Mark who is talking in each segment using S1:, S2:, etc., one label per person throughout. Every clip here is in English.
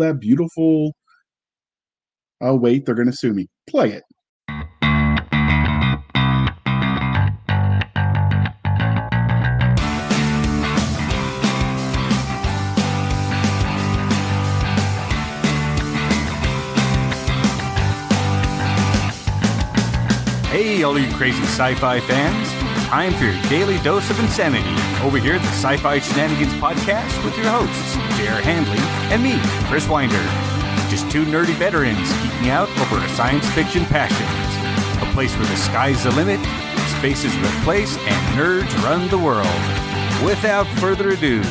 S1: that beautiful. Oh wait, they're going to sue me. Play it.
S2: Hey, all you crazy sci fi fans. Time for your daily dose of insanity over here at the Sci Fi Shenanigans Podcast with your hosts, J.R. Handley and me, Chris Winder. Just two nerdy veterans geeking out over our science fiction passions. A place where the sky's the limit, space is the place, and nerds run the world. Without further ado,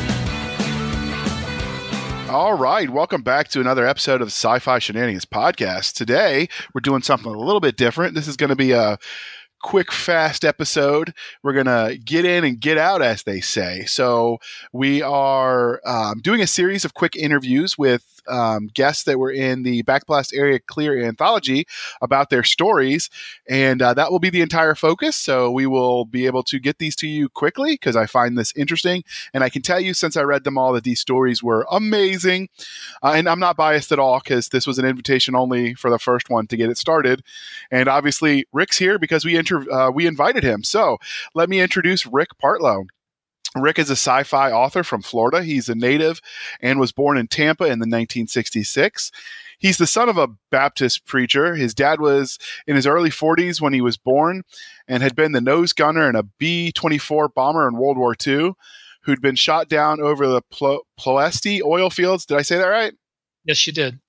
S1: all right, welcome back to another episode of Sci-Fi Shenanigans podcast. Today, we're doing something a little bit different. This is going to be a quick, fast episode. We're going to get in and get out, as they say. So, we are um, doing a series of quick interviews with um, guests that were in the Backblast Area Clear anthology about their stories, and uh, that will be the entire focus. So we will be able to get these to you quickly because I find this interesting, and I can tell you since I read them all that these stories were amazing. Uh, and I'm not biased at all because this was an invitation only for the first one to get it started, and obviously Rick's here because we inter- uh, we invited him. So let me introduce Rick Partlow. Rick is a sci fi author from Florida. He's a native and was born in Tampa in the 1966. He's the son of a Baptist preacher. His dad was in his early 40s when he was born and had been the nose gunner in a B 24 bomber in World War II, who'd been shot down over the Plo- Ploesti oil fields. Did I say that right?
S3: Yes, you did.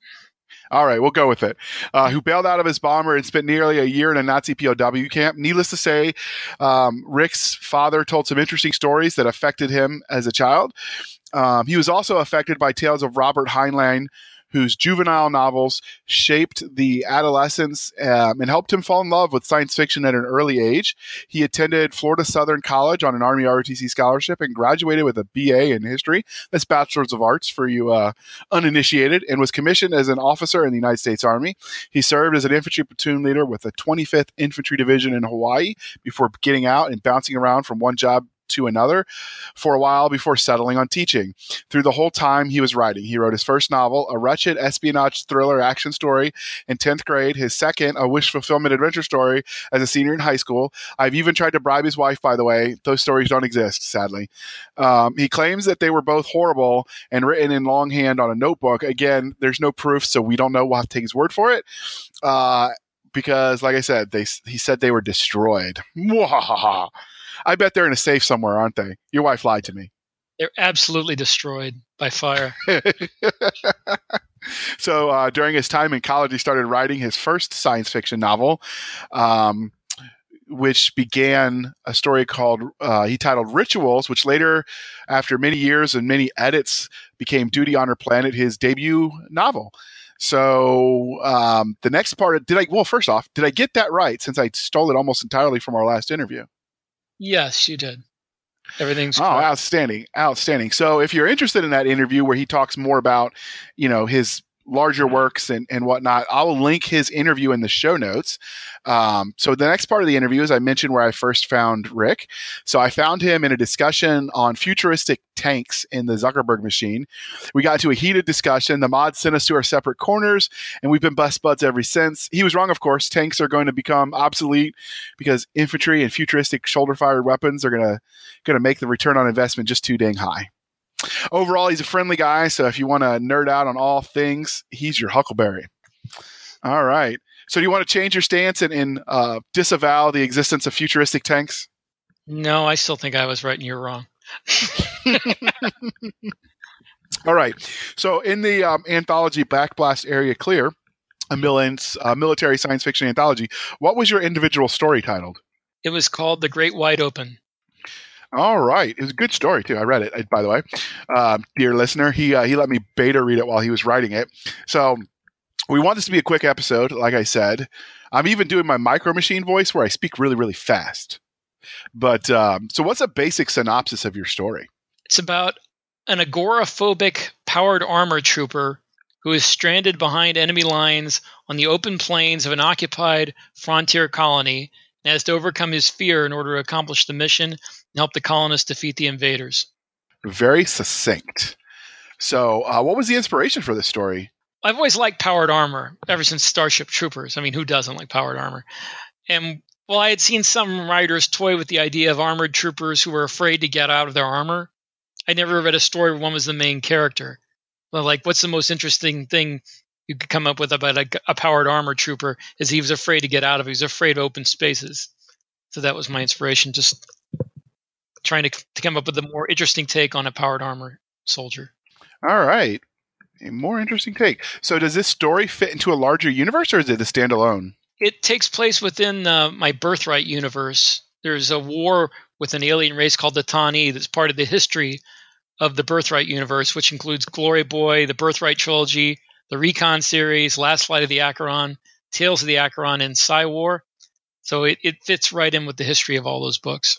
S1: All right, we'll go with it. Uh, who bailed out of his bomber and spent nearly a year in a Nazi POW camp. Needless to say, um, Rick's father told some interesting stories that affected him as a child. Um, he was also affected by tales of Robert Heinlein, whose juvenile novels shaped the adolescence um, and helped him fall in love with science fiction at an early age. He attended Florida Southern College on an Army ROTC scholarship and graduated with a BA in history. That's Bachelor's of Arts for you uh, uninitiated, and was commissioned as an officer in the United States Army. He served as an infantry platoon leader with the 25th Infantry Division in Hawaii before getting out and bouncing around from one job to another for a while before settling on teaching. Through the whole time he was writing, he wrote his first novel, a wretched espionage thriller action story in 10th grade, his second, a wish fulfillment adventure story as a senior in high school. I've even tried to bribe his wife, by the way. Those stories don't exist, sadly. Um, he claims that they were both horrible and written in longhand on a notebook. Again, there's no proof, so we don't know. We'll have to take his word for it. Uh, because, like I said, they he said they were destroyed. I bet they're in a safe somewhere, aren't they? Your wife lied to me.
S3: They're absolutely destroyed by fire.
S1: so uh, during his time in college, he started writing his first science fiction novel. Um, which began a story called uh, he titled Rituals, which later, after many years and many edits, became Duty, Honor, Planet, his debut novel. So um, the next part, did I? Well, first off, did I get that right? Since I stole it almost entirely from our last interview.
S3: Yes, you did. Everything's
S1: oh, correct. outstanding, outstanding. So, if you're interested in that interview where he talks more about, you know, his larger works and, and whatnot. I'll link his interview in the show notes. Um, so the next part of the interview is I mentioned where I first found Rick. So I found him in a discussion on futuristic tanks in the Zuckerberg machine. We got into a heated discussion. The mod sent us to our separate corners, and we've been best buds ever since. He was wrong, of course. Tanks are going to become obsolete because infantry and futuristic shoulder-fired weapons are going to make the return on investment just too dang high. Overall, he's a friendly guy. So if you want to nerd out on all things, he's your Huckleberry. All right. So do you want to change your stance and, and uh, disavow the existence of futuristic tanks?
S3: No, I still think I was right and you're wrong.
S1: all right. So in the um, anthology Backblast Area Clear, a uh, military science fiction anthology, what was your individual story titled?
S3: It was called The Great Wide Open.
S1: All right, it was a good story too. I read it, by the way, um, dear listener. He uh, he let me beta read it while he was writing it. So we want this to be a quick episode. Like I said, I'm even doing my micro machine voice where I speak really really fast. But um, so, what's a basic synopsis of your story?
S3: It's about an agoraphobic powered armor trooper who is stranded behind enemy lines on the open plains of an occupied frontier colony and has to overcome his fear in order to accomplish the mission and help the colonists defeat the invaders.
S1: Very succinct. So, uh, what was the inspiration for this story?
S3: I've always liked powered armor ever since Starship Troopers. I mean, who doesn't like powered armor? And well, I had seen some writers toy with the idea of armored troopers who were afraid to get out of their armor. I never read a story where one was the main character. Well, like, what's the most interesting thing you could come up with about a, a powered armor trooper? Is he was afraid to get out of. He was afraid of open spaces. So that was my inspiration. Just trying to, to come up with a more interesting take on a powered armor soldier.
S1: All right, a more interesting take. So, does this story fit into a larger universe, or is it a standalone?
S3: It takes place within uh, my birthright universe. There's a war with an alien race called the Tahni that's part of the history of the Birthright universe, which includes Glory Boy, the Birthright trilogy, the Recon series, Last Flight of the Acheron, Tales of the Acheron, and Psy War. So it, it fits right in with the history of all those books.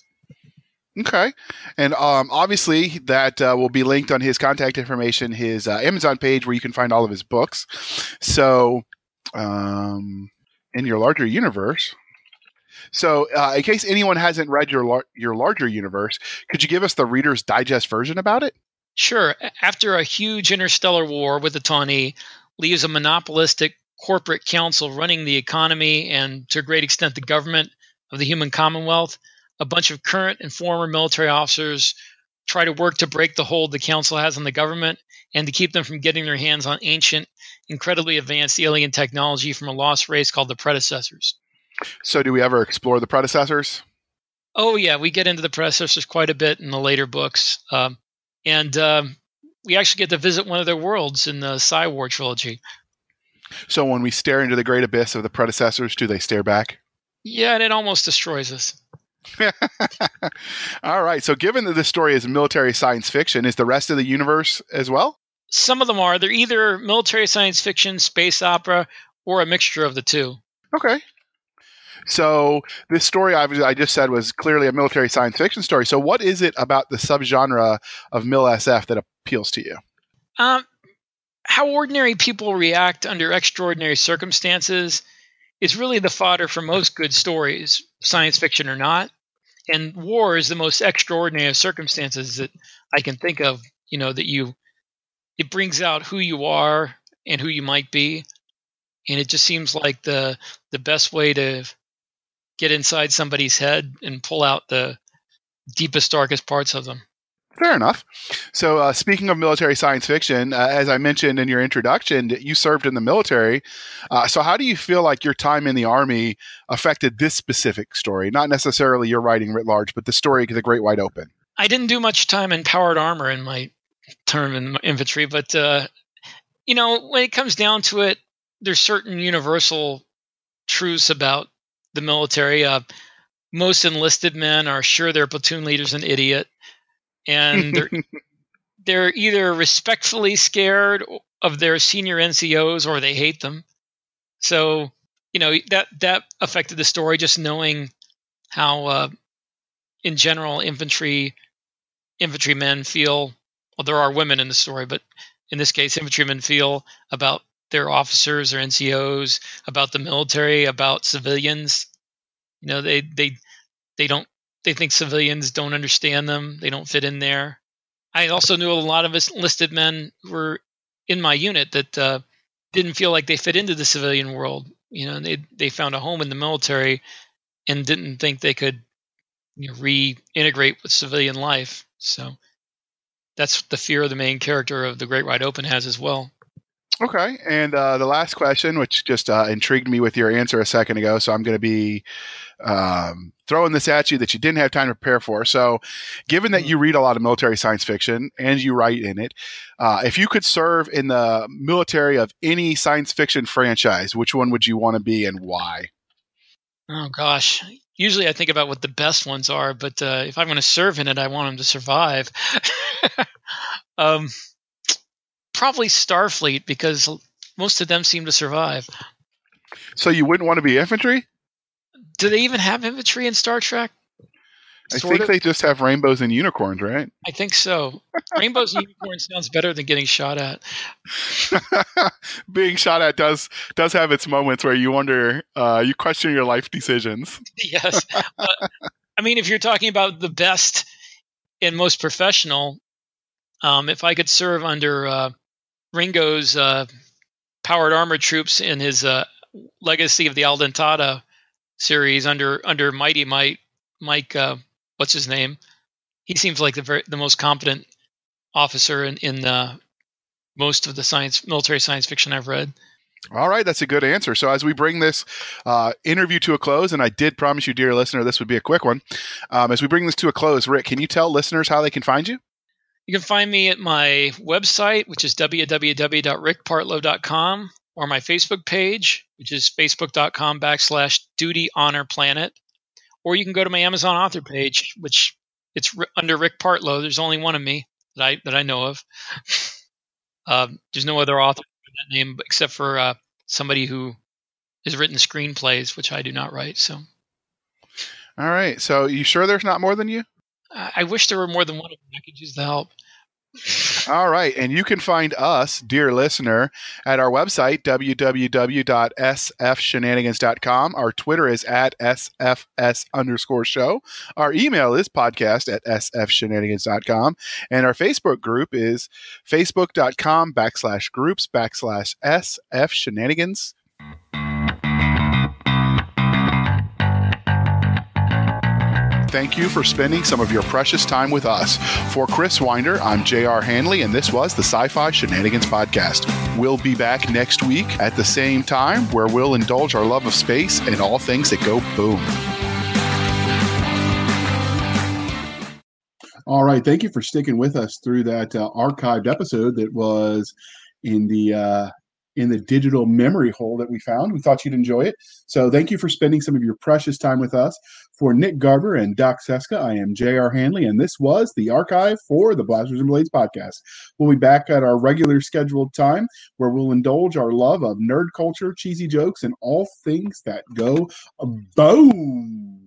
S1: Okay, and um, obviously that uh, will be linked on his contact information, his uh, Amazon page, where you can find all of his books. So, um, in your larger universe. So, uh, in case anyone hasn't read your lar- your larger universe, could you give us the Reader's Digest version about it?
S3: Sure. After a huge interstellar war with the Tahni leaves a monopolistic corporate council running the economy and, to a great extent, the government of the human commonwealth, a bunch of current and former military officers try to work to break the hold the council has on the government and to keep them from getting their hands on ancient, incredibly advanced alien technology from a lost race called the predecessors.
S1: So, do we ever explore the predecessors?
S3: Oh, yeah, we get into the predecessors quite a bit in the later books. Um, and um, we actually get to visit one of their worlds in the Psy War trilogy.
S1: So, when we stare into the great abyss of the predecessors, do they stare back?
S3: Yeah, and it almost destroys us.
S1: All right. So, given that this story is military science fiction, is the rest of the universe as well?
S3: Some of them are. They're either military science fiction, space opera, or a mixture of the two.
S1: Okay. So, this story I just said was clearly a military science fiction story. So, what is it about the subgenre of Mil SF that appeals to you?
S3: Um, how ordinary people react under extraordinary circumstances is really the fodder for most good stories, science fiction or not. And war is the most extraordinary of circumstances that I can think of. You know that you it brings out who you are and who you might be, and it just seems like the the best way to get inside somebody's head and pull out the deepest, darkest parts of them.
S1: Fair enough. So, uh, speaking of military science fiction, uh, as I mentioned in your introduction, you served in the military. Uh, so, how do you feel like your time in the Army affected this specific story? Not necessarily your writing writ large, but the story, of The Great Wide Open.
S3: I didn't do much time in powered armor in my term in infantry, but, uh, you know, when it comes down to it, there's certain universal truths about the military. Uh, most enlisted men are sure their platoon leader's an idiot and they're they're either respectfully scared of their senior NCOs or they hate them. So you know that that affected the story. Just knowing how, uh, in general, infantry infantrymen feel. Well, there are women in the story, but in this case, infantrymen feel about their officers or NCOs, about the military, about civilians. You know, they they they don't they think civilians don't understand them. They don't fit in there. I also knew a lot of enlisted men who were in my unit that uh, didn't feel like they fit into the civilian world. You know, they they found a home in the military and didn't think they could you know, reintegrate with civilian life. So that's the fear the main character of the Great Wide Open has as well.
S1: Okay, and uh, the last question, which just uh, intrigued me with your answer a second ago, so I'm going to be um, throwing this at you that you didn't have time to prepare for. So, given that you read a lot of military science fiction and you write in it, uh, if you could serve in the military of any science fiction franchise, which one would you want to be and why?
S3: Oh gosh, usually I think about what the best ones are, but uh, if I'm going to serve in it, I want them to survive. um, probably Starfleet because most of them seem to survive.
S1: So you wouldn't want to be infantry?
S3: Do they even have infantry in Star Trek?
S1: I think of? they just have rainbows and unicorns, right?
S3: I think so. Rainbows and unicorns sounds better than getting shot at.
S1: Being shot at does does have its moments where you wonder, uh, you question your life decisions.
S3: yes, uh, I mean, if you're talking about the best and most professional, um, if I could serve under uh, Ringo's uh, powered armor troops in his uh, Legacy of the Aldenata series under under Mighty Mike Mike uh, what's his name? He seems like the very, the most competent officer in in uh, most of the science military science fiction I've read.
S1: All right, that's a good answer. So, as we bring this uh, interview to a close, and I did promise you, dear listener, this would be a quick one. Um, as we bring this to a close, Rick, can you tell listeners how they can find you?
S3: You can find me at my website, which is www.rickpartlow.com, or my Facebook page, which is facebook.com backslash duty honor planet or you can go to my Amazon author page, which it's under Rick Partlow. There's only one of me that I that I know of. Um, there's no other author with that name except for uh, somebody who has written screenplays, which I do not write. So,
S1: all right. So, you sure there's not more than you?
S3: I, wish there were more than one of them. I could use the help.
S1: All right. And you can find us, dear listener, at our website, www.sfshenanigans.com. Our Twitter is at sfs underscore show. Our email is podcast at sfshenanigans.com. And our Facebook group is facebook.com backslash groups backslash sfshenanigans. Thank you for spending some of your precious time with us. For Chris Winder, I'm J.R. Handley, and this was the Sci Fi Shenanigans Podcast. We'll be back next week at the same time where we'll indulge our love of space and all things that go boom. All right. Thank you for sticking with us through that uh, archived episode that was in the uh, in the digital memory hole that we found. We thought you'd enjoy it. So thank you for spending some of your precious time with us. For Nick Garber and Doc Cisca, I am J.R. Handley, and this was the archive for the Blasters and Blades podcast. We'll be back at our regular scheduled time where we'll indulge our love of nerd culture, cheesy jokes, and all things that go boom.